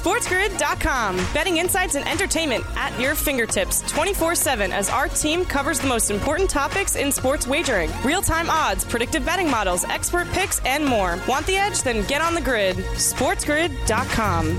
SportsGrid.com. Betting insights and entertainment at your fingertips 24 7 as our team covers the most important topics in sports wagering real time odds, predictive betting models, expert picks, and more. Want the edge? Then get on the grid. SportsGrid.com.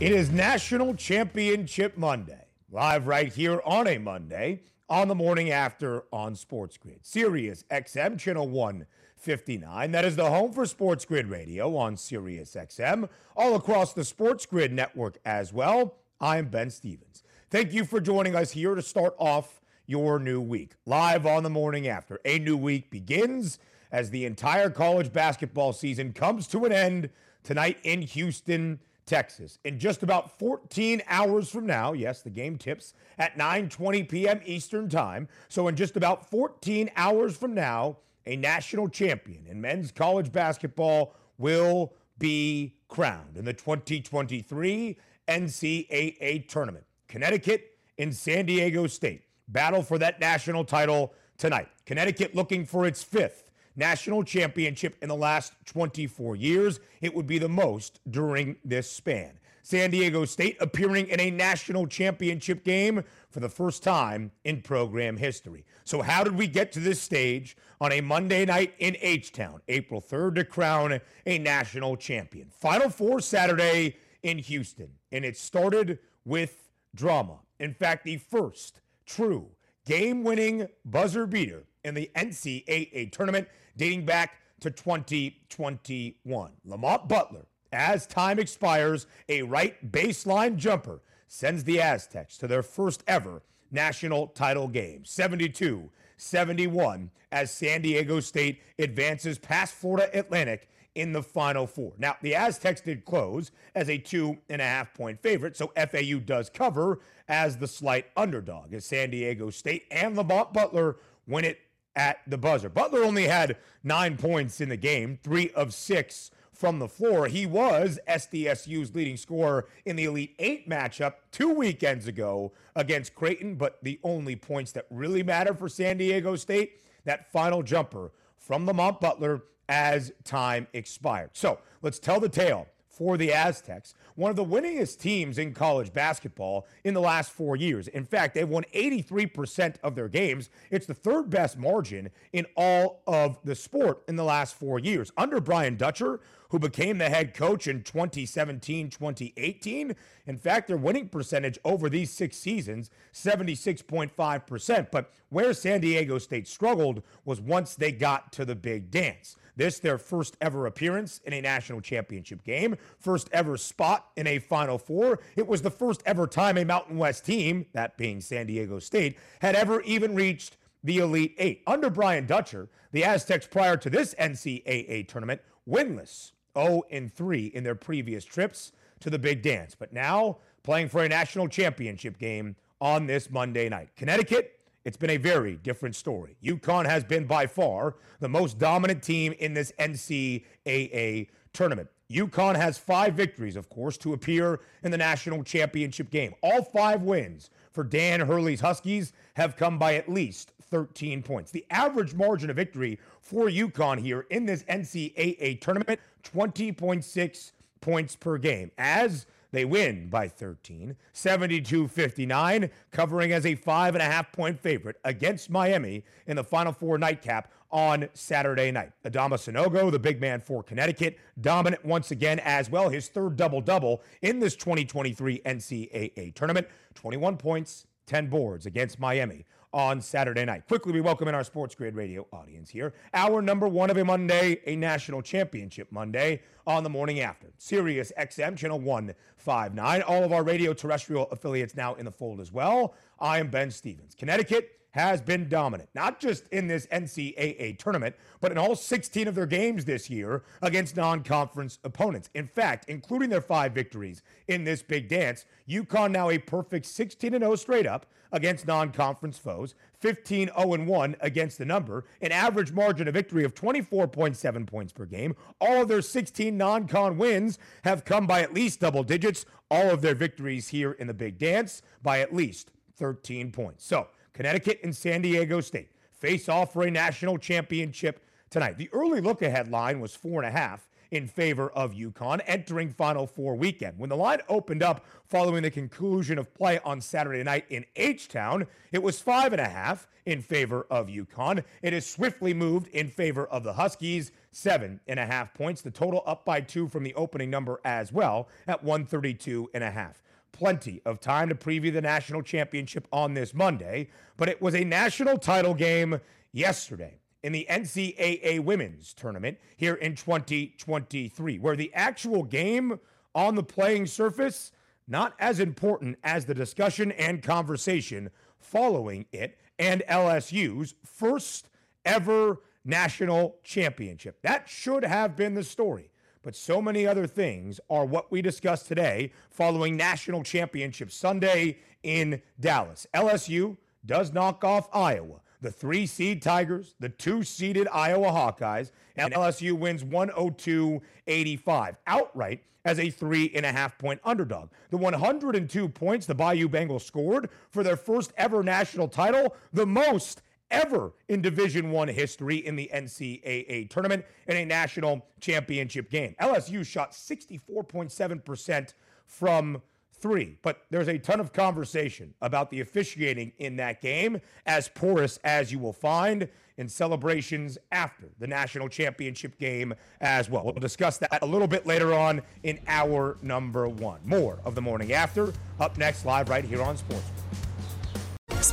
It is National Championship Monday, live right here on a Monday on the morning after on Sports Grid. Sirius XM Channel 159. That is the home for Sports Grid Radio on Sirius XM, all across the Sports Grid network as well. I'm Ben Stevens. Thank you for joining us here to start off your new week. Live on the morning after. A new week begins as the entire college basketball season comes to an end tonight in Houston. Texas. In just about 14 hours from now, yes, the game tips at 9:20 p.m. Eastern Time. So in just about 14 hours from now, a national champion in men's college basketball will be crowned in the 2023 NCAA tournament. Connecticut and San Diego State battle for that national title tonight. Connecticut looking for its fifth national championship in the last 24 years. It would be the most during this span. San Diego State appearing in a national championship game for the first time in program history. So, how did we get to this stage on a Monday night in H Town, April 3rd, to crown a national champion? Final Four Saturday in Houston, and it started with drama. In fact, the first true game winning buzzer beater in the NCAA tournament dating back to 2021. Lamont Butler, as time expires, a right baseline jumper sends the Aztecs to their first ever national title game, 72 71, as San Diego State advances past Florida Atlantic in the Final Four. Now, the Aztecs did close as a two and a half point favorite, so FAU does cover as the slight underdog, as San Diego State and Lamont Butler win it at the buzzer. Butler only had nine points in the game, three of six from the floor. He was SDSU's leading scorer in the Elite Eight matchup two weekends ago against Creighton, but the only points that really matter for San Diego State, that final jumper from Lamont Butler as time expired. So let's tell the tale for the Aztecs, one of the winningest teams in college basketball in the last four years. In fact, they've won 83% of their games. It's the third best margin in all of the sport in the last four years. Under Brian Dutcher, who became the head coach in 2017 2018. In fact, their winning percentage over these six seasons, 76.5%. But where San Diego State struggled was once they got to the big dance. This, their first ever appearance in a national championship game, first ever spot in a Final Four. It was the first ever time a Mountain West team, that being San Diego State, had ever even reached the Elite Eight. Under Brian Dutcher, the Aztecs prior to this NCAA tournament, winless 0 3 in their previous trips to the big dance. But now playing for a national championship game on this Monday night. Connecticut it's been a very different story. UConn has been by far the most dominant team in this NCAA tournament. UConn has five victories, of course, to appear in the national championship game. All five wins for Dan Hurley's Huskies have come by at least 13 points. The average margin of victory for UConn here in this NCAA tournament, 20.6 points per game. As they win by 13, 72 59, covering as a five and a half point favorite against Miami in the Final Four nightcap on Saturday night. Adama Sanogo, the big man for Connecticut, dominant once again as well. His third double double in this 2023 NCAA tournament 21 points, 10 boards against Miami on Saturday night. Quickly, we welcome in our Sports Grid Radio audience here. Hour number one of a Monday, a national championship Monday on the morning after. Sirius XM, channel 159. All of our radio terrestrial affiliates now in the fold as well. I am Ben Stevens. Connecticut has been dominant, not just in this NCAA tournament, but in all 16 of their games this year against non conference opponents. In fact, including their five victories in this big dance, UConn now a perfect 16 0 straight up against non conference foes, 15 0 1 against the number, an average margin of victory of 24.7 points per game. All of their 16 non con wins have come by at least double digits. All of their victories here in the big dance by at least 13 points. So, Connecticut and San Diego State face off for a national championship tonight. The early look ahead line was four and a half in favor of UConn entering Final Four weekend. When the line opened up following the conclusion of play on Saturday night in H Town, it was five and a half in favor of UConn. It has swiftly moved in favor of the Huskies, seven and a half points. The total up by two from the opening number as well at 132 and a half plenty of time to preview the national championship on this Monday, but it was a national title game yesterday in the NCAA women's tournament here in 2023, where the actual game on the playing surface not as important as the discussion and conversation following it and LSU's first ever national championship. That should have been the story. But so many other things are what we discussed today following National Championship Sunday in Dallas. LSU does knock off Iowa the three seed Tigers, the two seeded Iowa Hawkeyes, and LSU wins 102 85 outright as a three and a half point underdog. The 102 points the Bayou Bengals scored for their first ever national title, the most ever in Division One history in the NCAA tournament in a national championship game. LSU shot 64.7% from three. But there's a ton of conversation about the officiating in that game, as porous as you will find in celebrations after the national championship game as well. We'll discuss that a little bit later on in hour number one. More of the morning after up next, live right here on Sports.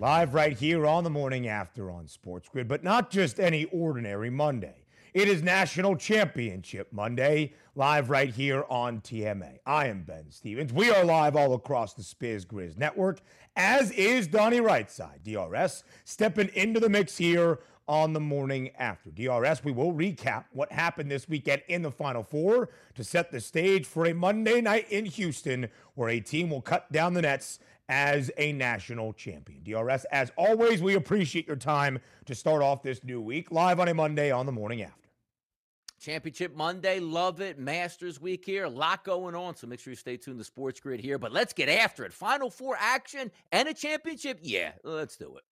Live right here on the morning after on Sports Grid, but not just any ordinary Monday. It is National Championship Monday, live right here on TMA. I am Ben Stevens. We are live all across the Spiz Grizz network, as is Donnie Rightside, DRS, stepping into the mix here on the morning after. DRS, we will recap what happened this weekend in the Final Four to set the stage for a Monday night in Houston where a team will cut down the nets as a national champion. DRS, as always, we appreciate your time to start off this new week live on a Monday on the morning after. Championship Monday, love it. Masters week here, a lot going on. So make sure you stay tuned to Sports Grid here. But let's get after it. Final four action and a championship. Yeah, let's do it.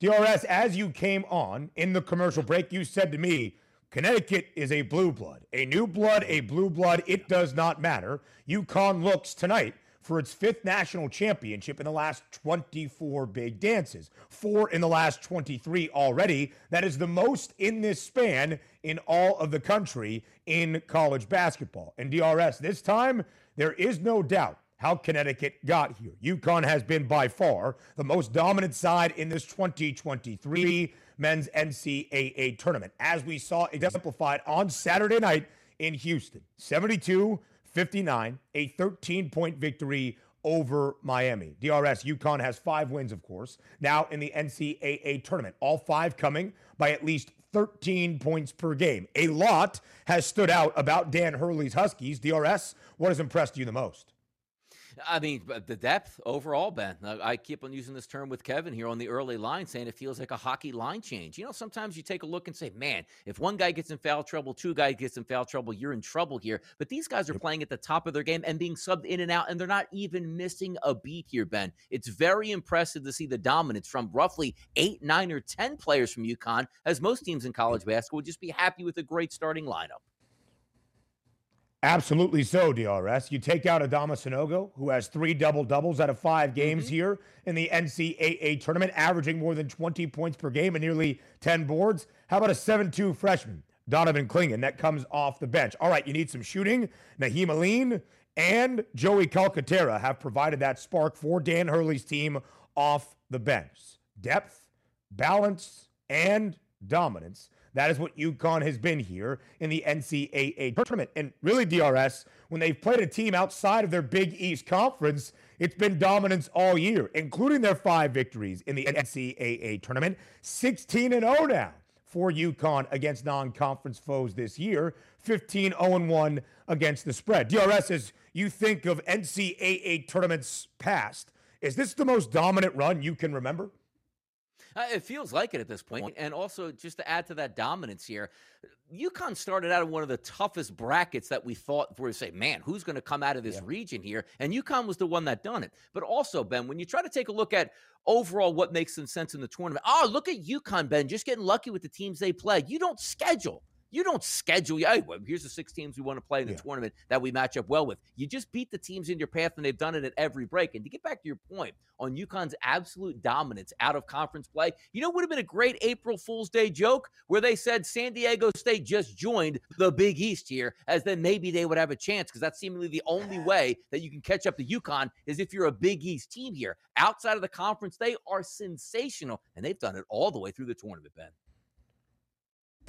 DRS, as you came on in the commercial break, you said to me, Connecticut is a blue blood, a new blood, a blue blood. It does not matter. UConn looks tonight for its fifth national championship in the last 24 big dances, four in the last 23 already. That is the most in this span in all of the country in college basketball. And DRS, this time, there is no doubt how Connecticut got here. UConn has been by far the most dominant side in this 2023 men's NCAA tournament, as we saw exemplified on Saturday night in Houston. 72 59, a 13 point victory over Miami. DRS, UConn has five wins, of course, now in the NCAA tournament, all five coming by at least 13 points per game. A lot has stood out about Dan Hurley's Huskies. DRS, what has impressed you the most? I mean, the depth overall, Ben. I keep on using this term with Kevin here on the early line, saying it feels like a hockey line change. You know, sometimes you take a look and say, man, if one guy gets in foul trouble, two guys gets in foul trouble, you're in trouble here. But these guys are playing at the top of their game and being subbed in and out, and they're not even missing a beat here, Ben. It's very impressive to see the dominance from roughly eight, nine, or 10 players from UConn, as most teams in college basketball would just be happy with a great starting lineup. Absolutely so, DRS. You take out Adama Sanogo, who has three double doubles out of five games mm-hmm. here in the NCAA tournament, averaging more than 20 points per game and nearly 10 boards. How about a 7 2 freshman, Donovan Clingan, that comes off the bench? All right, you need some shooting. Nahiem Alleyne and Joey Calcaterra have provided that spark for Dan Hurley's team off the bench. Depth, balance, and dominance that is what UConn has been here in the NCAA tournament. And really, DRS, when they've played a team outside of their Big East Conference, it's been dominance all year, including their five victories in the NCAA tournament. 16 and 0 now for UConn against non-conference foes this year, 15 0-1 against the spread. DRS, as you think of NCAA tournaments past, is this the most dominant run you can remember? Uh, it feels like it at this point. And also, just to add to that dominance here, UConn started out in one of the toughest brackets that we thought for to say, man, who's going to come out of this yeah. region here? And UConn was the one that done it. But also, Ben, when you try to take a look at overall what makes some sense in the tournament, oh, look at UConn, Ben, just getting lucky with the teams they play. You don't schedule. You don't schedule. Hey, well, here's the six teams we want to play in the yeah. tournament that we match up well with. You just beat the teams in your path, and they've done it at every break. And to get back to your point on UConn's absolute dominance out of conference play, you know, what would have been a great April Fool's Day joke where they said San Diego State just joined the Big East here, as then maybe they would have a chance because that's seemingly the only way that you can catch up to UConn is if you're a Big East team here. Outside of the conference, they are sensational, and they've done it all the way through the tournament, Ben.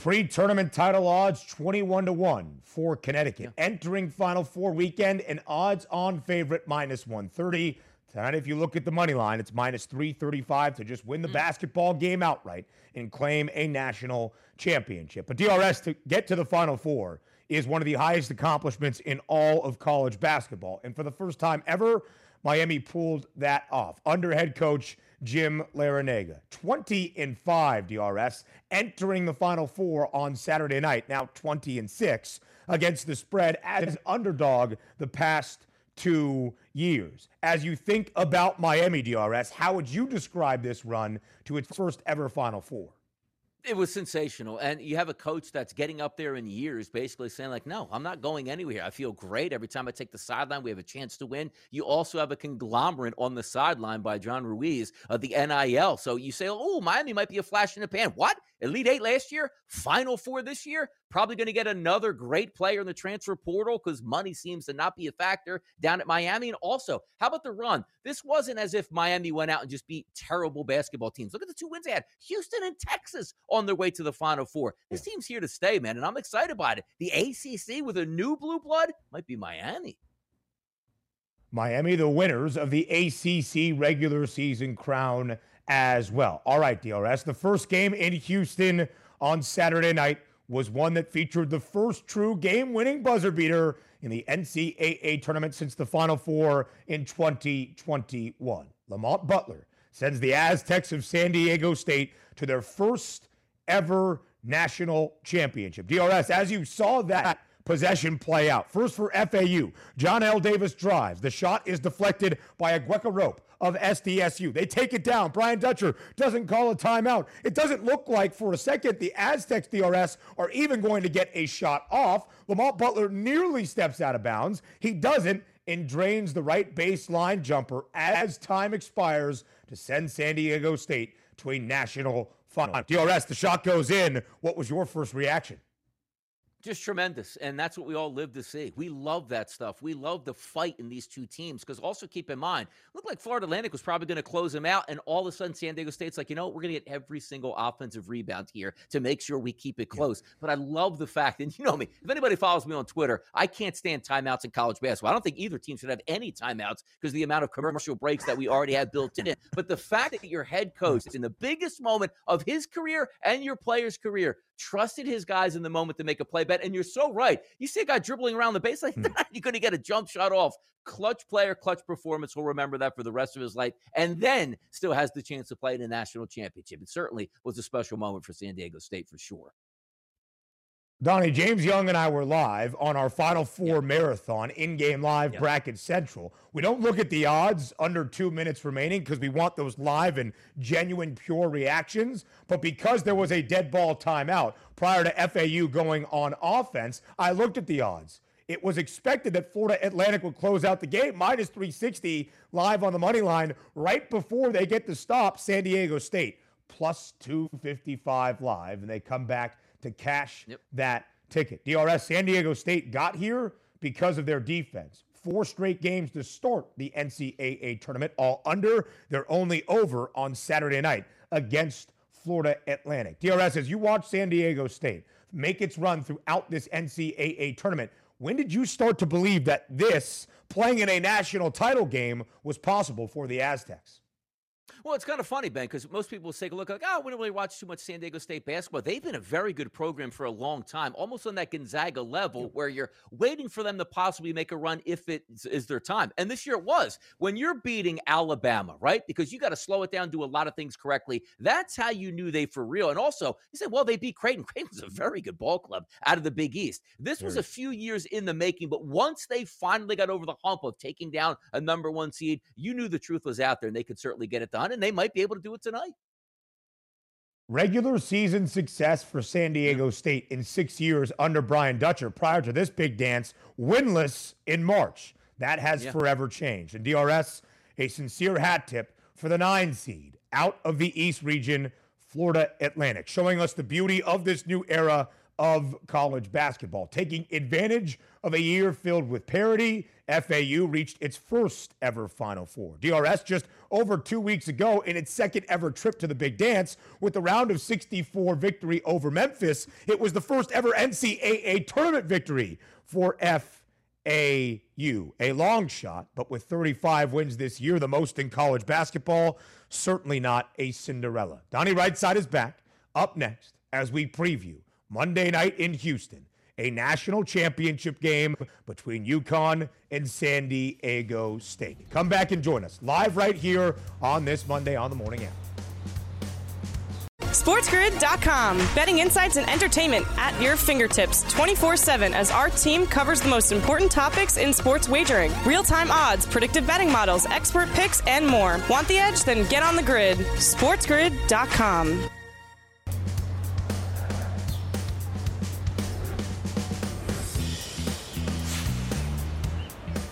Pre tournament title odds 21 to 1 for Connecticut. Yeah. Entering Final Four weekend, an odds on favorite minus 130. Tonight, if you look at the money line, it's minus 335 to just win the mm. basketball game outright and claim a national championship. But DRS to get to the Final Four is one of the highest accomplishments in all of college basketball. And for the first time ever, Miami pulled that off under head coach Jim Larrañaga. 20 and 5 DRS entering the final four on Saturday night. Now 20 and 6 against the spread as an underdog the past two years. As you think about Miami DRS, how would you describe this run to its first ever final four? It was sensational. And you have a coach that's getting up there in years, basically saying, like, no, I'm not going anywhere. I feel great. Every time I take the sideline, we have a chance to win. You also have a conglomerate on the sideline by John Ruiz of the NIL. So you say, oh, Miami might be a flash in the pan. What? Elite Eight last year, Final Four this year. Probably going to get another great player in the transfer portal because money seems to not be a factor down at Miami. And also, how about the run? This wasn't as if Miami went out and just beat terrible basketball teams. Look at the two wins they had Houston and Texas on their way to the Final Four. This team's here to stay, man. And I'm excited about it. The ACC with a new blue blood might be Miami. Miami, the winners of the ACC regular season crown as well. All right, DRS. The first game in Houston on Saturday night was one that featured the first true game winning buzzer beater in the NCAA tournament since the Final Four in 2021. Lamont Butler sends the Aztecs of San Diego State to their first ever national championship. DRS, as you saw that possession play out. First for FAU, Johnell Davis drives. The shot is deflected by a Aguek Arop of SDSU. They take it down. Brian Dutcher doesn't call a timeout. It doesn't look like for a second the Aztecs DRS are even going to get a shot off. Lamont Butler nearly steps out of bounds. He doesn't and drains the right baseline jumper as time expires to send San Diego State to a national final. DRS, the shot goes in. What was your first reaction? Just tremendous and that's what we all live to see. We love that stuff. We love the fight in these two teams because also keep in mind look like florida atlantic was probably going to close them out and all of a sudden san diego state's like you know we're going to get every single offensive rebound here to make sure we keep it close. Yeah. but i love the fact and you know me if anybody follows me on twitter i can't stand timeouts in college basketball. I don't think either team should have any timeouts because the amount of commercial breaks that we already have built in. But the fact that your head coach is in the biggest moment of his career and your player's career trusted his guys in the moment to make a play bet. And you're so right. You see a guy dribbling around the baseline, hmm. you're going to get a jump shot off. Clutch player, clutch performance. He'll remember that for the rest of his life. And then still has the chance to play in a national championship. It certainly was a special moment for San Diego State for sure. Donnie, James Young and I were live on our Final Four yep. marathon, in game live, yep. bracket central. We don't look at the odds under two minutes remaining because we want those live and genuine, pure reactions. But because there was a dead ball timeout prior to FAU going on offense, I looked at the odds. It was expected that Florida Atlantic would close out the game minus 360 live on the money line right before they get to stop San Diego State plus 255 live, and they come back to cash yep. that ticket. DRS San Diego State got here because of their defense. Four straight games to start the NCAA tournament, all under. They're only over on Saturday night against Florida Atlantic. DRS, as you watch San Diego State make its run throughout this NCAA tournament, when did you start to believe that this, playing in a national title game, was possible for the Aztecs? Well, it's kind of funny, Ben, because most people say, a look, like, oh, we don't really watch too much San Diego State basketball. They've been a very good program for a long time, almost on that Gonzaga level where you're waiting for them to possibly make a run if it is their time. And this year it was. When you're beating Alabama, right? Because you got to slow it down, do a lot of things correctly. That's how you knew they for real. And also, you said, well, they beat Creighton. Creighton's a very good ball club out of the Big East. This was a few years in the making, but once they finally got over the hump of taking down a number one seed, you knew the truth was out there and they could certainly get it done and they might be able to do it tonight. Regular season success for San Diego State in six years under Brian Dutcher prior to this big dance, winless in March. That has yeah. forever changed. And DRS, a sincere hat tip for the nine seed out of the East region, Florida Atlantic, showing us the beauty of this new era of college basketball, taking advantage of a year filled with parity. FAU reached its first ever Final Four. DRS just over two weeks ago in its second ever trip to the Big Dance with the round of 64 victory over Memphis. It was the first ever NCAA tournament victory for FAU. A long shot, but with 35 wins this year, the most in college basketball, certainly not a Cinderella. Donnie Rightside is back up next as we preview Monday night in Houston, a national championship game between UConn and San Diego State. Come back and join us live right here on this Monday on the morning app. SportsGrid.com. Betting insights and entertainment at your fingertips 24 7 as our team covers the most important topics in sports wagering real time odds, predictive betting models, expert picks, and more. Want the edge? Then get on the grid. SportsGrid.com.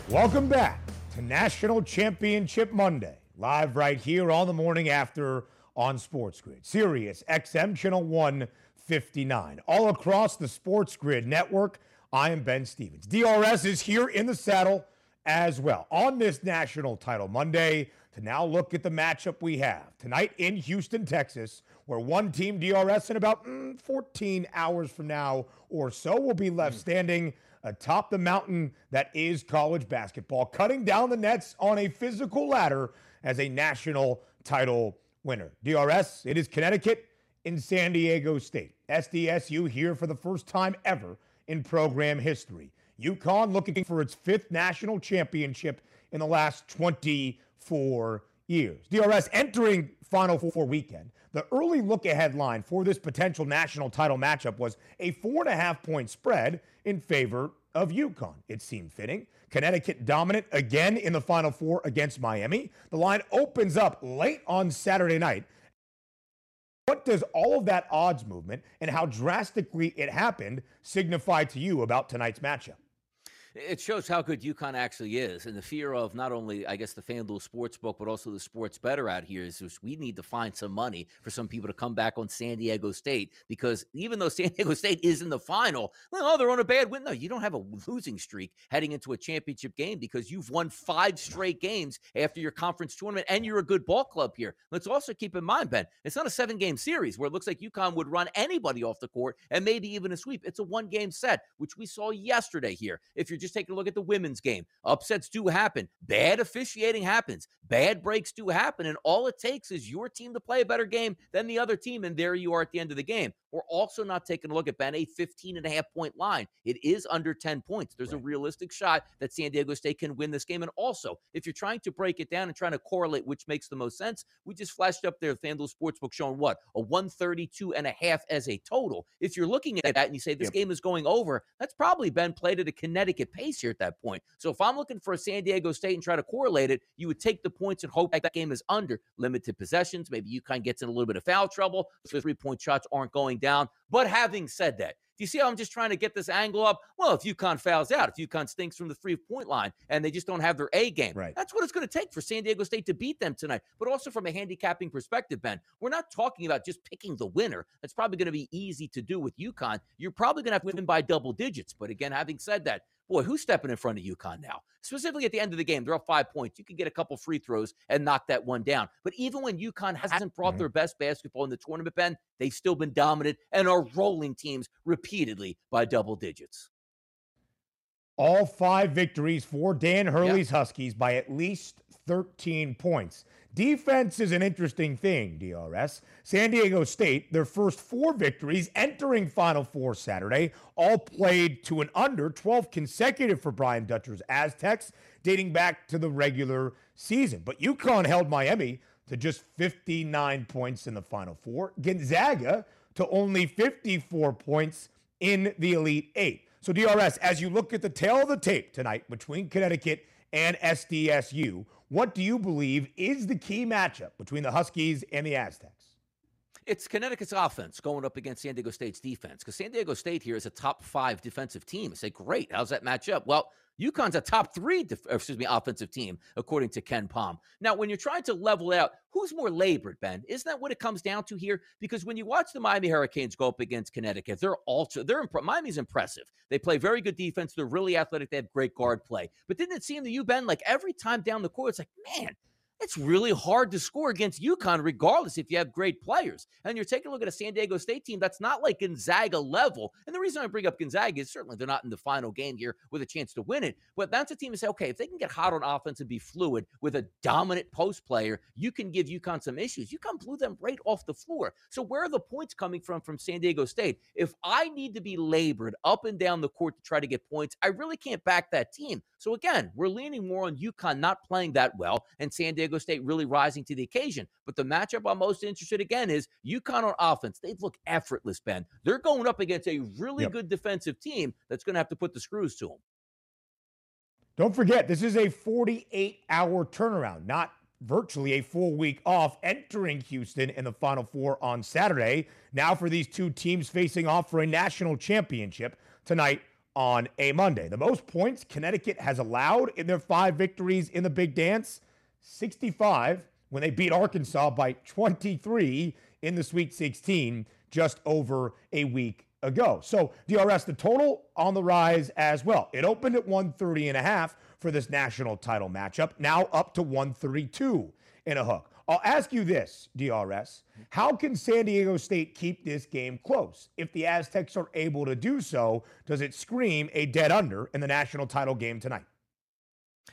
Welcome back to National Championship Monday, live right here on the morning after on Sports Grid, Sirius XM Channel 159, all across the Sports Grid network. I am Ben Stevens. DRS is here in the saddle as well on this national title Monday to now look at the matchup we have tonight in Houston, Texas, where one team DRS in about mm, 14 hours from now or so will be left hmm. standing atop the mountain that is college basketball, cutting down the nets on a physical ladder as a national title winner. DRS, it is Connecticut in San Diego State. SDSU here for the first time ever in program history. UConn looking for its fifth national championship in the last 24 years. DRS entering Final Four weekend. The early look ahead line for this potential national title matchup was a four and a half point spread in favor of UConn. It seemed fitting. Connecticut dominant again in the Final Four against Miami. The line opens up late on Saturday night. What does all of that odds movement and how drastically it happened signify to you about tonight's matchup? It shows how good UConn actually is, and the fear of not only, I guess, the FanDuel Sportsbook, but also the sports bettor out here is we need to find some money for some people to come back on San Diego State because even though San Diego State is in the final, well, oh, they're on a bad win. No, you don't have a losing streak heading into a championship game because you've won five straight games after your conference tournament, and you're a good ball club here. Let's also keep in mind, Ben, it's not a seven game series where it looks like UConn would run anybody off the court and maybe even a sweep. It's a one game set, which we saw yesterday here. If you're just taking a look at the women's game. Upsets do happen. Bad officiating happens. Bad breaks do happen. And all it takes is your team to play a better game than the other team. And there you are at the end of the game. We're also not taking a look at Ben, a 15 and a half point line. It is under 10 points. There's right. a realistic shot that San Diego State can win this game. And also, if you're trying to break it down and trying to correlate which makes the most sense, we just flashed up there FanDuel Sportsbook showing what? A 132 and a half as a total. If you're looking at that and you say this yep. game is going over, that's probably been played at a Connecticut pace here at that point. So if I'm looking for a San Diego State and try to correlate it, you would take the points and hope that, that game is under limited possessions. Maybe of gets in a little bit of foul trouble. The three point shots aren't going down. But having said that, do you see how I'm just trying to get this angle up? Well, if UConn fouls out, if UConn stinks from the three point line and they just don't have their A game, right. that's what it's going to take for San Diego State to beat them tonight. But also from a handicapping perspective, Ben, we're not talking about just picking the winner. That's probably going to be easy to do with UConn. You're probably going to have to win by double digits. But again, having said that, boy, who's stepping in front of UConn now? Specifically at the end of the game, they're up five points. You can get a couple free throws and knock that one down. But even when UConn hasn't brought their best basketball in the tournament, Ben, they've still been dominant and are rolling teams repeatedly by double digits. All five victories for Dan Hurley's. Huskies by at least 13 points. Defense is an interesting thing, DRS. San Diego State, their first four victories entering Final Four Saturday, all played to an under 12 consecutive for Brian Dutcher's Aztecs, dating back to the regular season. But UConn held Miami to just 59 points in the Final Four. Gonzaga to only 54 points in the Elite Eight. So, DRS, as you look at the tale of the tape tonight between Connecticut and SDSU, what do you believe is the key matchup between the Huskies and the Aztecs? It's Connecticut's offense going up against San Diego State's defense because San Diego State here is a top five defensive team. I say, great. How's that match up? Well, UConn's a top three, def- excuse me, offensive team, according to KenPom. Now, when you're trying to level out, who's more labored, Ben? Isn't that what it comes down to here? Because when you watch the Miami Hurricanes go up against Connecticut, they're also they're imp- Miami's impressive. They play very good defense. They're really athletic. They have great guard play. But didn't it seem to you, Ben, like every time down the court, it's like, man, it's really hard to score against UConn, regardless if you have great players. And you're taking a look at a San Diego State team that's not like Gonzaga level. And the reason I bring up Gonzaga is certainly they're not in the final game here with a chance to win it. But that's a team to say, okay, if they can get hot on offense and be fluid with a dominant post player, you can give UConn some issues. UConn blew them right off the floor. So where are the points coming from from San Diego State? If I need to be labored up and down the court to try to get points, I really can't back that team. So again, we're leaning more on UConn not playing that well and San Diego State really rising to the occasion. But the matchup I'm most interested again is UConn on offense. They look effortless, Ben. They're going up against a really yep. good defensive team that's going to have to put the screws to them. Don't forget, this is a 48 hour turnaround, not virtually a full week off entering Houston in the Final Four on Saturday. Now, for these two teams facing off for a national championship tonight on a Monday. The most points Connecticut has allowed in their five victories in the Big Dance 65 when they beat Arkansas by 23 in the Sweet 16 just over a week ago. So, DRS, the total on the rise as well. It opened at 130 and a half for this national title matchup, now up to 132 in a hook. I'll ask you this, DRS. How can San Diego State keep this game close? If the Aztecs are able to do so, does it scream a dead under in the national title game tonight?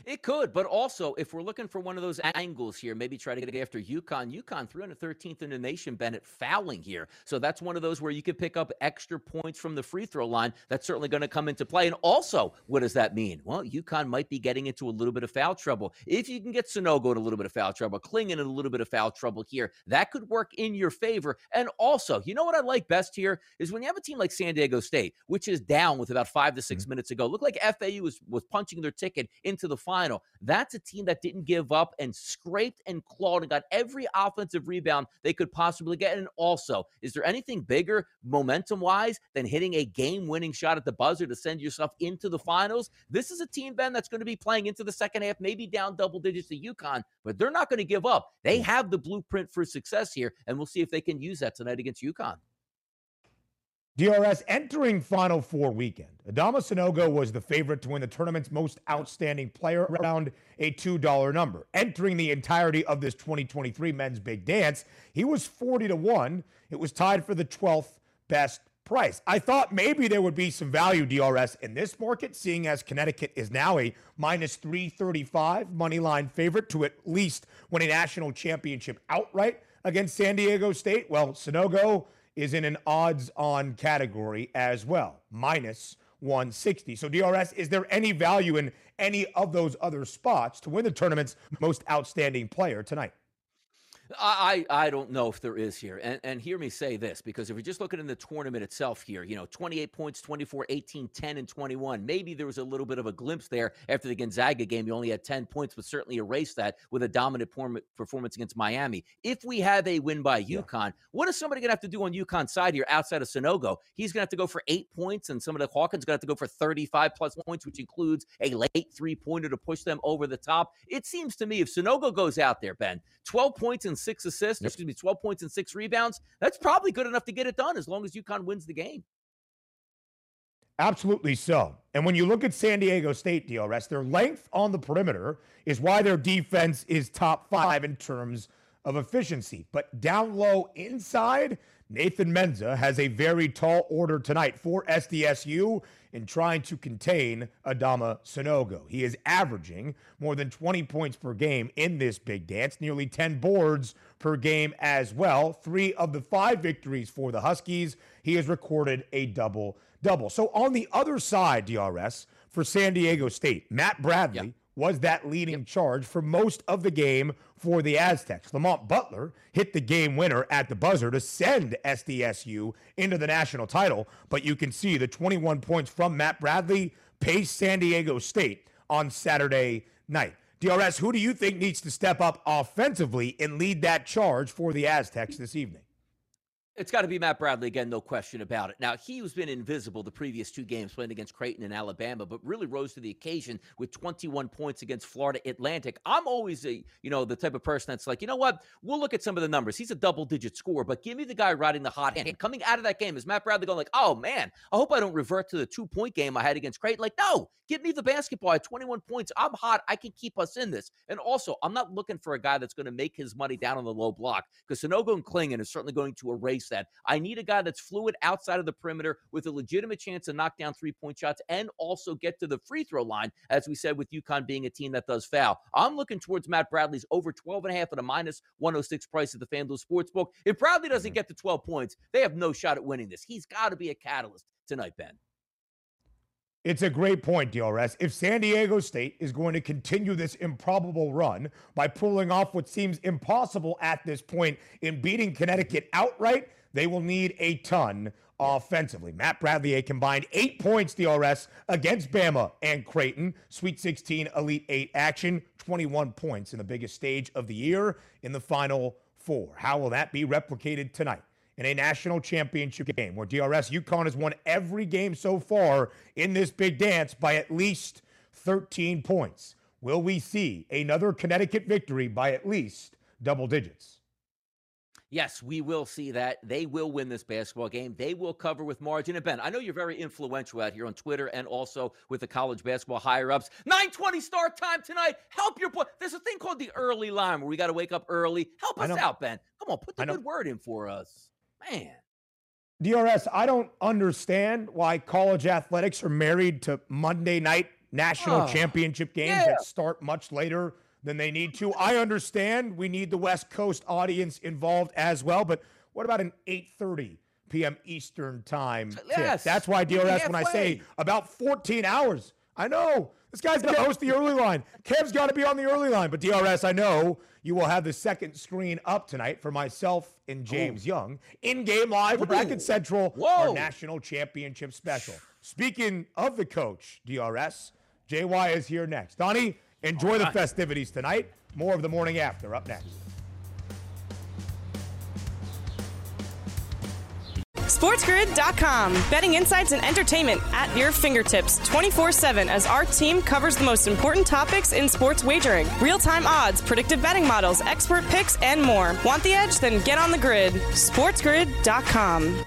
It could, but also if we're looking for one of those angles here, maybe try to get after UConn. UConn 313th in the nation, Bennett fouling here. So that's one of those where you could pick up extra points from the free throw line. That's certainly going to come into play. And also, what does that mean? Well, UConn might be getting into a little bit of foul trouble. If you can get Sanogo in a little bit of foul trouble, Clingan in a little bit of foul trouble here, that could work in your favor. And also, you know what I like best here is when you have a team like San Diego State, which is down with about five to 6 mm-hmm. minutes ago, look like FAU was, was punching their ticket into the final. That's a team that didn't give up and scraped and clawed and got every offensive rebound they could possibly get. And also, is there anything bigger momentum wise than hitting a game winning shot at the buzzer to send yourself into the finals? This is a team, Ben, that's going to be playing into the second half, maybe down double digits to UConn, but they're not going to give up. They hmm. have the blueprint for success here, and we'll see if they can use that tonight against UConn. DRS entering Final Four weekend. Adama Sanogo was the favorite to win the tournament's most outstanding player around a $2 number. Entering the entirety of this 2023 men's big dance, he was 40 to 1. It was tied for the 12th best price. I thought maybe there would be some value DRS in this market, seeing as Connecticut is now a minus 335 money line favorite to at least win a national championship outright against San Diego State. Well, Sanogo is in an odds on category as well, minus 160. So, DRS, is there any value in any of those other spots to win the tournament's most outstanding player tonight? I, I don't know if there is here. And, and hear me say this, because if you're just looking in the tournament itself here, you know, 28 points, 24, 18, 10, and 21, maybe there was a little bit of a glimpse there after the Gonzaga game. You only had 10 points, but certainly erased that with a dominant performance against Miami. If we have a win by UConn, yeah. what is somebody going to have to do on UConn's side here outside of Sanogo? He's going to have to go for eight points, and some of the Hawkins going to have to go for 35 plus points, which includes a late three pointer to push them over the top. It seems to me if Sanogo goes out there, Ben, 12 points and six assists, yep. excuse me, 12 points and six rebounds. That's probably good enough to get it done as long as UConn wins the game. Absolutely so. And when you look at San Diego State, DRS, their length on the perimeter is why their defense is top five in terms of efficiency. But down low inside, Nathan Mensah has a very tall order tonight for SDSU in trying to contain Adama Sanogo. He is averaging more than 20 points per game in this big dance, nearly 10 boards per game as well. Three of the five victories for the Huskies, he has recorded a double double. So on the other side, DRS, for San Diego State, Matt Bradley. Was that leading yep. charge for most of the game for the Aztecs. Lamont Butler hit the game winner at the buzzer to send SDSU into the national title, but you can see the 21 points from Matt Bradley paced San Diego State on Saturday night. DRS, who do you think needs to step up offensively and lead that charge for the Aztecs this evening? It's got to be Matt Bradley again, no question about it. Now, he has been invisible the previous two games playing against Creighton and Alabama, but really rose to the occasion with 21 points against Florida Atlantic. I'm always a, you know, the type of person that's like, you know what? We'll look at some of the numbers. He's a double digit scorer, but give me the guy riding the hot hand. Coming out of that game, is Matt Bradley going like, oh man, I hope I don't revert to the two point game I had against Creighton? Like, no, give me the basketball at 21 points. I'm hot. I can keep us in this. And also, I'm not looking for a guy that's going to make his money down on the low block because Sanogo and Clingan is certainly going to erase that. I need a guy that's fluid outside of the perimeter with a legitimate chance to knock down three point shots and also get to the free throw line, as we said with UConn being a team that does foul. I'm looking towards Matt Bradley's over 12 and a half at a minus 106 price at the FanDuel Sportsbook. If Bradley doesn't mm-hmm. get to 12 points, they have no shot at winning this. He's got to be a catalyst tonight, Ben. It's a great point, DRS. If San Diego State is going to continue this improbable run by pulling off what seems impossible at this point in beating Connecticut outright, they will need a ton offensively. Matt Bradley, a combined eight points DRS against Bama and Creighton. Sweet 16 Elite 8 action, 21 points in the biggest stage of the year in the Final Four. How will that be replicated tonight? In a national championship game where DRS UConn has won every game so far in this big dance by at least 13 points. Will we see another Connecticut victory by at least double digits? Yes, we will see that. They will win this basketball game. They will cover with margin. And Ben, I know you're very influential out here on Twitter and also with the college basketball higher ups. 920 start time tonight. Help your boy. There's a thing called the early line where we got to wake up early. Help us out, Ben. Come on, put the good word in for us. Man. DRS, I don't understand why college athletics are married to Monday night national oh, championship games yeah. that start much later than they need to. I understand we need the West Coast audience involved as well, but what about an 8:30 p.m. Eastern time? Yes. Tip? That's why DRS when I say about 14 hours. I know this guy's going to host the early line. Kev's got to be on the early line, but DRS, I know you will have the second screen up tonight for myself and James Ooh. Young in game live Ooh. Bracket Central, Whoa. our national championship special. Speaking of the coach, DRS, JY is here next. Donnie, Enjoy the festivities tonight. More of the morning after up next. SportsGrid.com. Betting insights and entertainment at your fingertips 24 7 as our team covers the most important topics in sports wagering real time odds, predictive betting models, expert picks, and more. Want the edge? Then get on the grid. SportsGrid.com.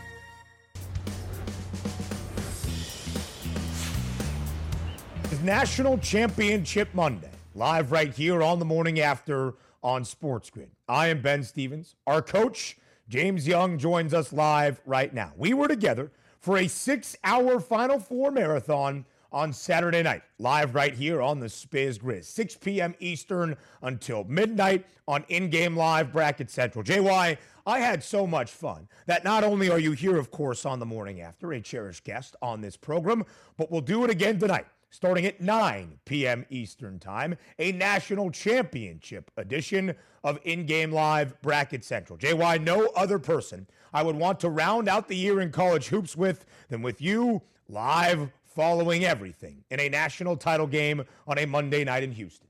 National Championship Monday, live right here on the morning after on Sports Grid. I am Ben Stevens. Our coach, James Young, joins us live right now. We were together for a six hour Final Four marathon on Saturday night, live right here on the Spiz Grid, 6 p.m. Eastern until midnight on In Game Live Bracket Central. JY, I had so much fun that not only are you here, of course, on the morning after, a cherished guest on this program, but we'll do it again tonight starting at 9 p.m. Eastern Time, a national championship edition of In Game Live Bracket Central. JY, no other person I would want to round out the year in college hoops with than with you live following everything in a national title game on a Monday night in Houston.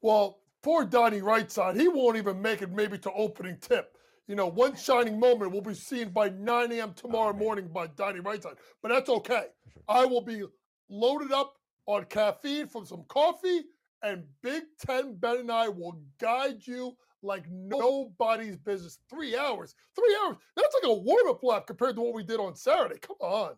Well, poor Donnie Rightside, he won't even make it maybe to opening tip. You know, one shining moment will be seen by 9 a.m. tomorrow oh, morning by Donnie Rightside, but that's okay. I will be loaded up on caffeine from some coffee, and Big Ten Ben and I will guide you like nobody's business. Three hours. Three hours. That's like a warm up lap compared to what we did on Saturday. Come on.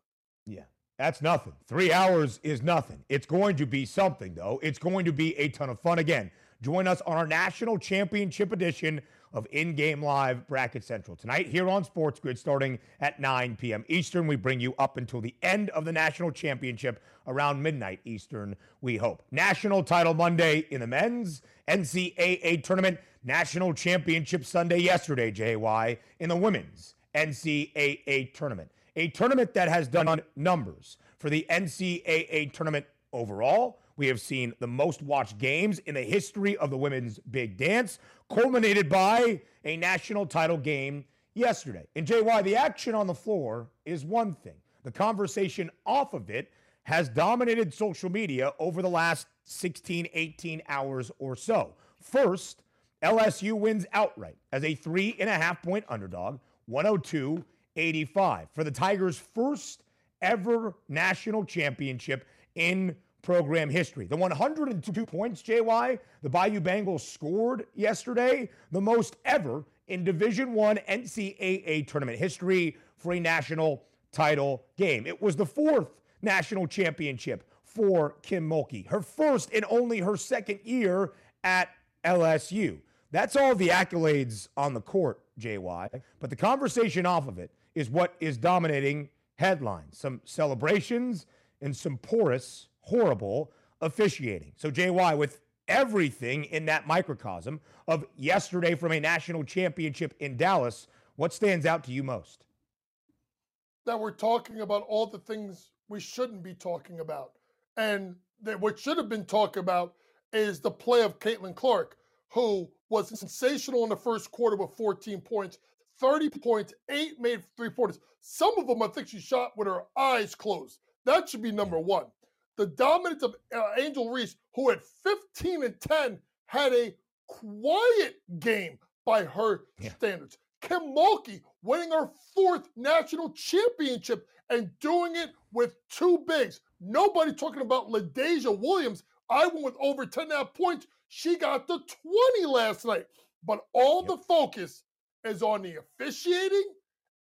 Yeah. That's nothing. Three hours is nothing. It's going to be something, though. It's going to be a ton of fun. Again, Join us on our national championship edition of In Game Live Bracket Central. Tonight, here on Sports Grid, starting at 9 p.m. Eastern, we bring you up until the end of the national championship around midnight Eastern, we hope. National title Monday in the men's NCAA tournament, national championship Sunday yesterday, JY, in the women's NCAA tournament. A tournament that has done numbers for the NCAA tournament overall. We have seen the most watched games in the history of the women's big dance, culminated by a national title game yesterday. And JY, the action on the floor is one thing. The conversation off of it has dominated social media over the last 16, 18 hours or so. First, LSU wins outright as a three and a half point underdog, 102 85, for the Tigers' first ever national championship in program history. The 102 points, JY, the Bayou Bengals scored yesterday, the most ever in Division 1 NCAA tournament history for a national title game. It was the fourth national championship for Kim Mulkey, her first and only her second year at LSU. That's all the accolades on the court, JY. But the conversation off of it is what is dominating headlines. Some celebrations and some porous horrible officiating. So, JY, with everything in that microcosm of yesterday from a national championship in Dallas, what stands out to you most? That we're talking about all the things we shouldn't be talking about. And that what should have been talked about is the play of Caitlin Clark, who was sensational in the first quarter with 14 points, 30 points, eight made three pointers. Some of them I think she shot with her eyes closed. That should be number one the dominance of uh, Angel Reese, who at 15 and 10 had a quiet game by her yeah. standards. Kim Mulkey winning her fourth national championship and doing it with two bigs. Nobody talking about LaDazhia Williams. I went with over 10 and a half points. She got the 20 last night. But all yep. the focus is on the officiating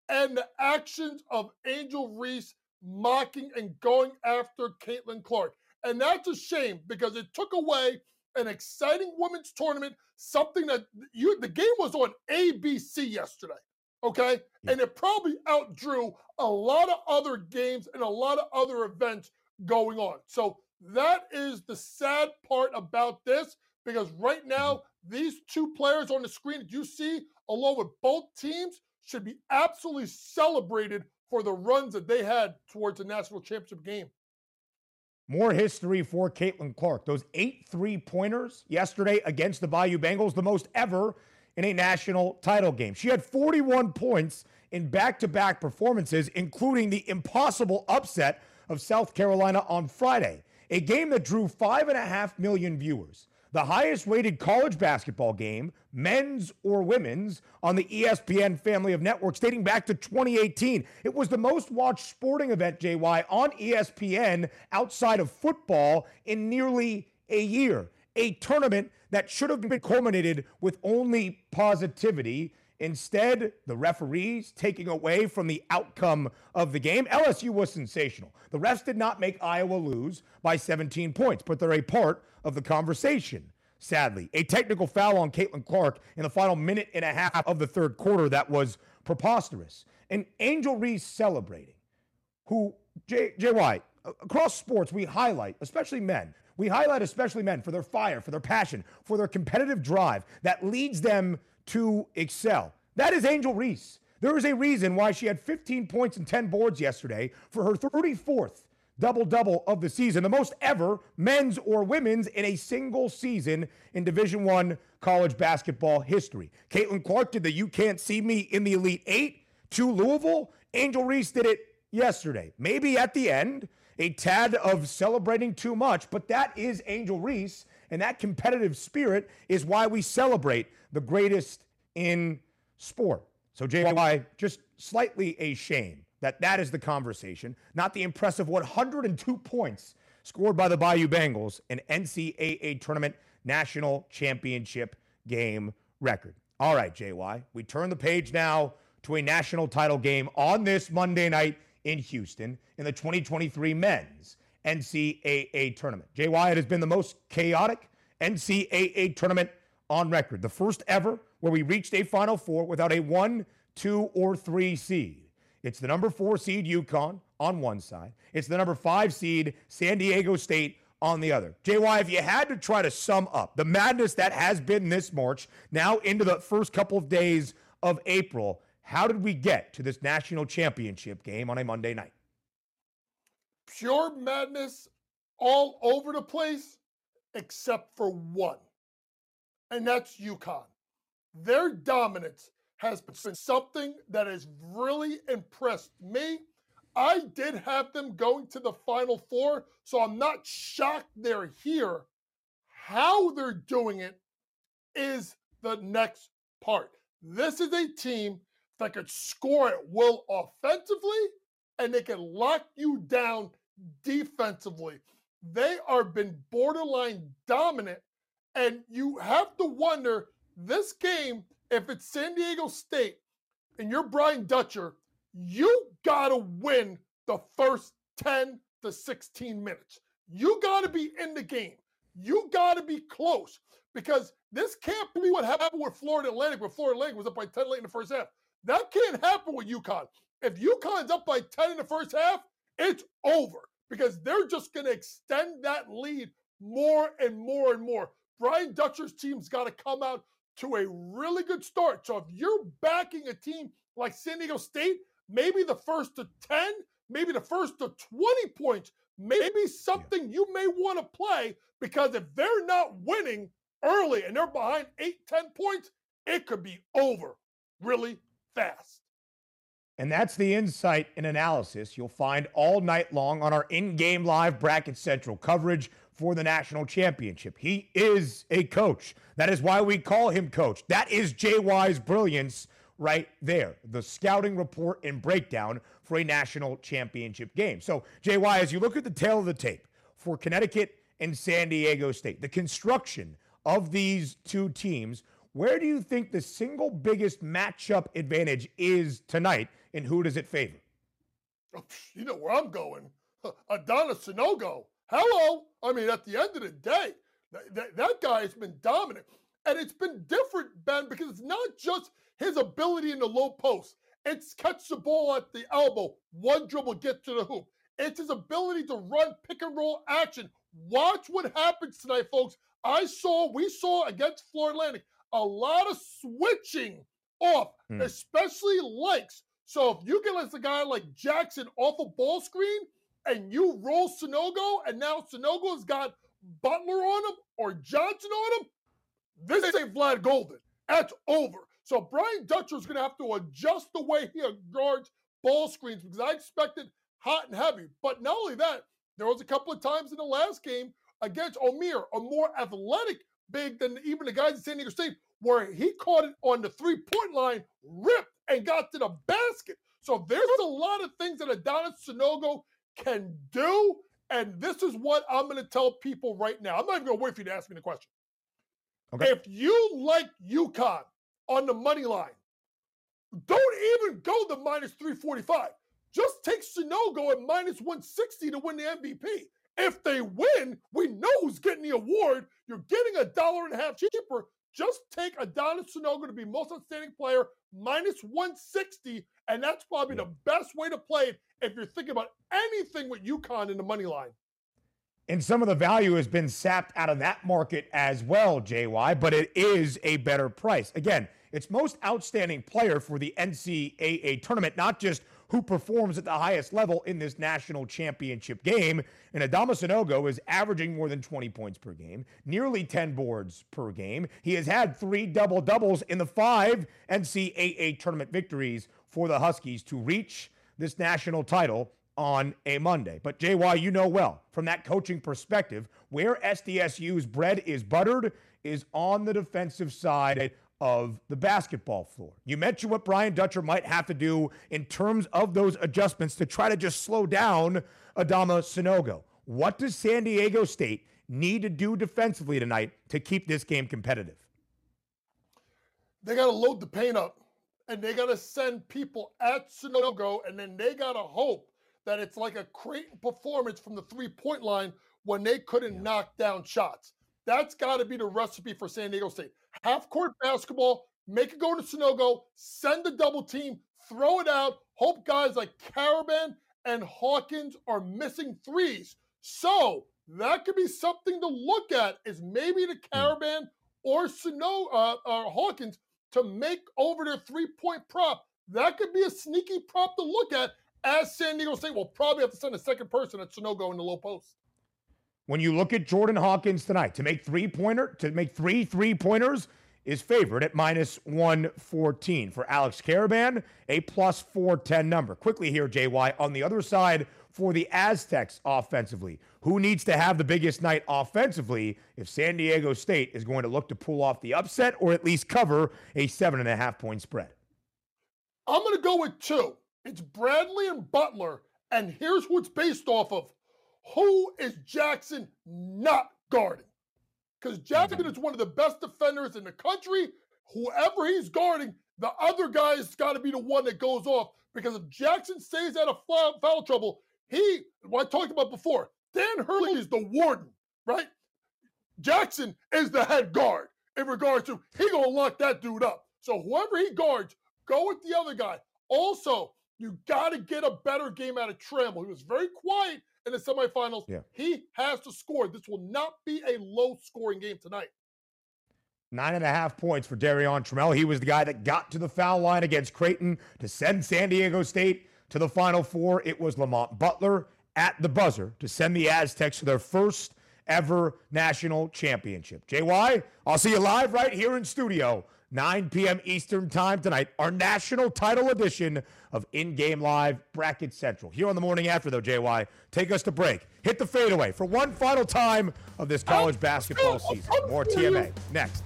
and the actions of Angel Reese mocking and going after Caitlin Clark. And that's a shame because it took away an exciting women's tournament, something that you the game was on ABC yesterday. Okay. Yeah. And it probably outdrew a lot of other games and a lot of other events going on. So that is the sad part about this because right now, mm-hmm. these two players on the screen that you see, along with both teams, should be absolutely celebrated for the runs that they had towards the national championship game. More history for Caitlin Clark. Those eight three pointers yesterday against the Bayou Bengals, the most ever in a national title game. She had 41 points in back to back performances, including the impossible upset of South Carolina on Friday, a game that drew five and a half million viewers the highest rated college basketball game, men's or women's, on the ESPN family of networks dating back to 2018. It was the most watched sporting event, JY, on ESPN outside of football in nearly a year. A tournament that should have been culminated with only positivity. Instead, the referees taking away from the outcome of the game. LSU was sensational. The refs did not make Iowa lose by 17 points, but they're a part of the conversation, sadly. A technical foul on Caitlin Clark in the final minute and a half of the third quarter that was preposterous. And Angel Reese celebrating, who, Jay White, across sports, we highlight, especially men, we highlight especially men for their fire, for their passion, for their competitive drive that leads them to excel. That is Angel Reese. There is a reason why she had 15 points and 10 boards yesterday for her 34th double double of the season, the most ever men's or women's in a single season in Division One college basketball history. Caitlin Clark did the "You Can't See Me" in the Elite Eight to Louisville. Angel Reese did it yesterday. Maybe at the end, a tad of celebrating too much, but that is Angel Reese, and that competitive spirit is why we celebrate the greatest in sport. So, JY, just slightly a shame that that is the conversation, not the impressive 102 points scored by the Bayou Bengals, an NCAA tournament national championship game record. All right, JY, we turn the page now to a national title game on this Monday night in Houston in the 2023 men's NCAA tournament. JY, it has been the most chaotic NCAA tournament on record. The first ever where we reached a Final Four without a one, two, or three seed. It's the number four seed UConn on one side. It's the number five seed San Diego State on the other. JY, if you had to try to sum up the madness that has been this March, now into the first couple of days of April, how did we get to this national championship game on a Monday night? Pure madness all over the place, except for one, and that's UConn. Their dominance has been something that has really impressed me. I did have them going to the Final Four, so I'm not shocked they're here. How they're doing it is the next part. This is a team that could score at will offensively and they can lock you down defensively. They are been borderline dominant, and you have to wonder this game, if it's San Diego State and you're Brian Dutcher, you gotta win the first 10 to 16 minutes. You gotta be in the game. You gotta be close because this can't be what happened with Florida Atlantic, where Florida Atlantic was up by 10 late in the first half. That can't happen with UConn. If UConn's up by 10 in the first half, it's over because they're just going to extend that lead more and more and more. Brian Dutcher's team's got to come out to a really good start. So if you're backing a team like San Diego State, maybe the first to 10, maybe the first to 20 points, maybe something you may want to play because if they're not winning early and they're behind 8, 10 points, it could be over really fast. And that's the insight and analysis you'll find all night long on our in game live Bracket Central coverage for the national championship. He is a coach. That is why we call him coach. That is JY's brilliance right there. The scouting report and breakdown for a national championship game. So, JY, as you look at the tale of the tape for Connecticut and San Diego State, the construction of these two teams where do you think the single biggest matchup advantage is tonight, and who does it favor? Oh, you know where I'm going. Adama Sanogo. Hello. I mean, at the end of the day, that, that, that guy has been dominant. And it's been different, Ben, because it's not just his ability in the low post. It's catch the ball at the elbow, one dribble, get to the hoop. It's his ability to run pick and roll action. Watch what happens tonight, folks. I saw, we saw against Florida Atlantic a lot of switching off, mm. especially likes. So if you get us a guy like Jackson off a ball screen and you roll Sanogo, and now Sanogo's got Butler on him or Johnson on him, this ain't Vlad Goldin. That's over. So Brian Dutcher is going to have to adjust the way he guards ball screens because I expected hot and heavy. But not only that, there was a couple of times in the last game against Omier, a more athletic big than even the guys at San Diego State, where he caught it on the three point line, ripped, and got to the basket. So there's a lot of things that Adama Sanogo can do. And this is what I'm going to tell people right now. I'm not even going to wait for you to ask me the question. Okay. If you like UConn on the money line, don't even go the minus 345. Just take Sanogo at minus 160 to win the MVP. If they win, we know who's getting the award. You're getting a dollar and a half cheaper. Just take Adama Sanogo to be most outstanding player minus 160, and that's probably yeah. the best way to play it if you're thinking about anything with UConn in the money line. And some of the value has been sapped out of that market as well, JY, but it is a better price. Again, it's most outstanding player for the NCAA tournament, not just who performs at the highest level in this national championship game. And Adama Sanogo is averaging more than 20 points per game, nearly 10 boards per game. He has had three double doubles in the five NCAA tournament victories for the Huskies to reach this national title on a Monday. But JY, you know well from that coaching perspective, where SDSU's bread is buttered is on the defensive side of the basketball floor. You mentioned what Brian Dutcher might have to do in terms of those adjustments to try to just slow down Adama Sanogo. What does San Diego State need to do defensively tonight to keep this game competitive? They got to load the paint up and they got to send people at Sanogo, and then they got to hope that it's like a Creighton performance from the three point line when they couldn't yeah. knock down shots. That's got to be the recipe for San Diego State. Half court basketball, make it go to Sanogo, send the double team, throw it out. Hope guys like Karaban and Hawkins are missing threes. So that could be something to look at. Is maybe the Hmm. Karaban or Sano uh, uh, Hawkins to make over their three point prop. That could be a sneaky prop to look at. As San Diego State will probably have to send a second person at Sanogo in the low post. When you look at Jordan Hawkins tonight, to make three pointer, to make three three pointers is favored at minus 114. For Alex Karaban, a plus 410 number. Quickly here, JY, on the other side for the Aztecs offensively. Who needs to have the biggest night offensively if San Diego State is going to look to pull off the upset or at least cover a seven and a half point spread? I'm going to go with two. It's Bradley and Butler. And here's who it's based off of. Who is Jackson not guarding? Because Jackson mm-hmm. is one of the best defenders in the country. Whoever he's guarding, the other guy's got to be the one that goes off. Because if Jackson stays out of foul, foul trouble, he, what I talked about before, Dan Hurley is the warden, right? Jackson is the head guard in regards to he gonna lock that dude up. So whoever he guards, go with the other guy. Also, you got to get a better game out of Trammell. He was very quiet in the semifinals. Yeah. He has to score. This will not be a low scoring game tonight. Nine and a half points for Darion Trammell. He was the guy that got to the foul line against Creighton to send San Diego State to the Final Four. It was Lamont Butler at the buzzer to send the Aztecs to their first ever national championship. JY, I'll see you live right here in studio, 9 p.m. Eastern Time tonight, our national title edition of In Game Live Bracket Central. Here on the morning after, though, JY, take us to break. Hit the fadeaway for one final time of this college basketball season. More TMA next.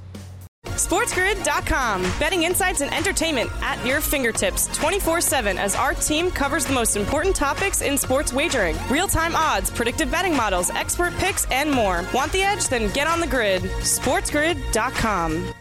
SportsGrid.com. Betting insights and entertainment at your fingertips 24 7 as our team covers the most important topics in sports wagering real time odds, predictive betting models, expert picks, and more. Want the edge? Then get on the grid. SportsGrid.com.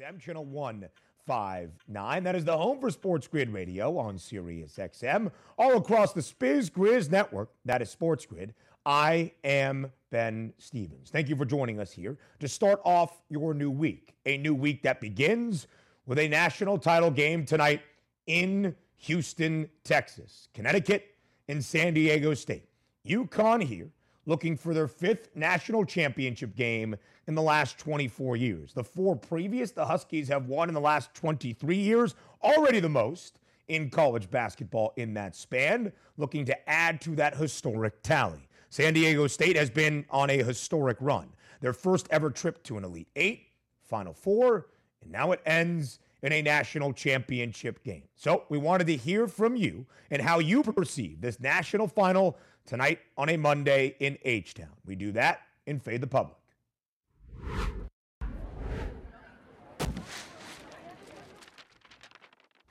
XM channel 159. That is the home for Sports Grid Radio on Sirius XM. All across the Spiz Grizz network. That is Sports Grid. I am Ben Stevens. Thank you for joining us here to start off your new week. A new week that begins with a national title game tonight in Houston, Texas. Connecticut and San Diego State. UConn here looking for their fifth national championship game in the last 24 years. The four previous, the Huskies have won in the last 23 years, already the most in college basketball in that span, looking to add to that historic tally. San Diego State has been on a historic run. Their first ever trip to an Elite Eight, Final Four, and now it ends in a national championship game. So we wanted to hear from you and how you perceive this national final tonight on a Monday in H Town. We do that in Fade the Public.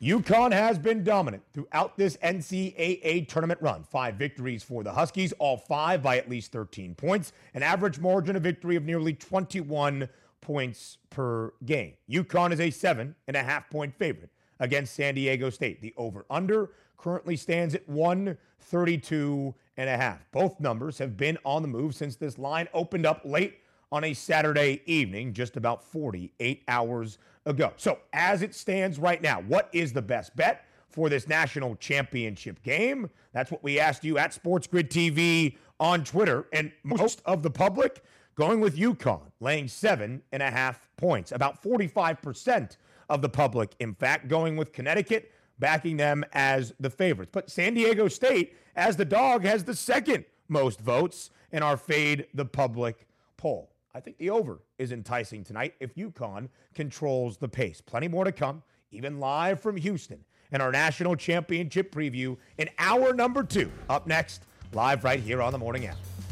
UConn has been dominant throughout this NCAA tournament run. Five victories for the Huskies, all five by at least 13 points, an average margin of victory of nearly 21 points per game. UConn is a seven and a half point favorite against San Diego State. The over under currently stands at 132 and a half. Both numbers have been on the move since this line opened up late on a Saturday evening, just about 48 hours ago. So, as it stands right now, what is the best bet for this national championship game? That's what we asked you at Sports Grid TV on Twitter. And most of the public going with UConn, laying seven and a half points. About 45% of the public, in fact, going with Connecticut, backing them as the favorites. But San Diego State, as the dog, has the second most votes in our Fade the Public poll. I think the over is enticing tonight if UConn controls the pace. Plenty more to come, even live from Houston, and our national championship preview in hour number two. Up next, live right here on the morning after.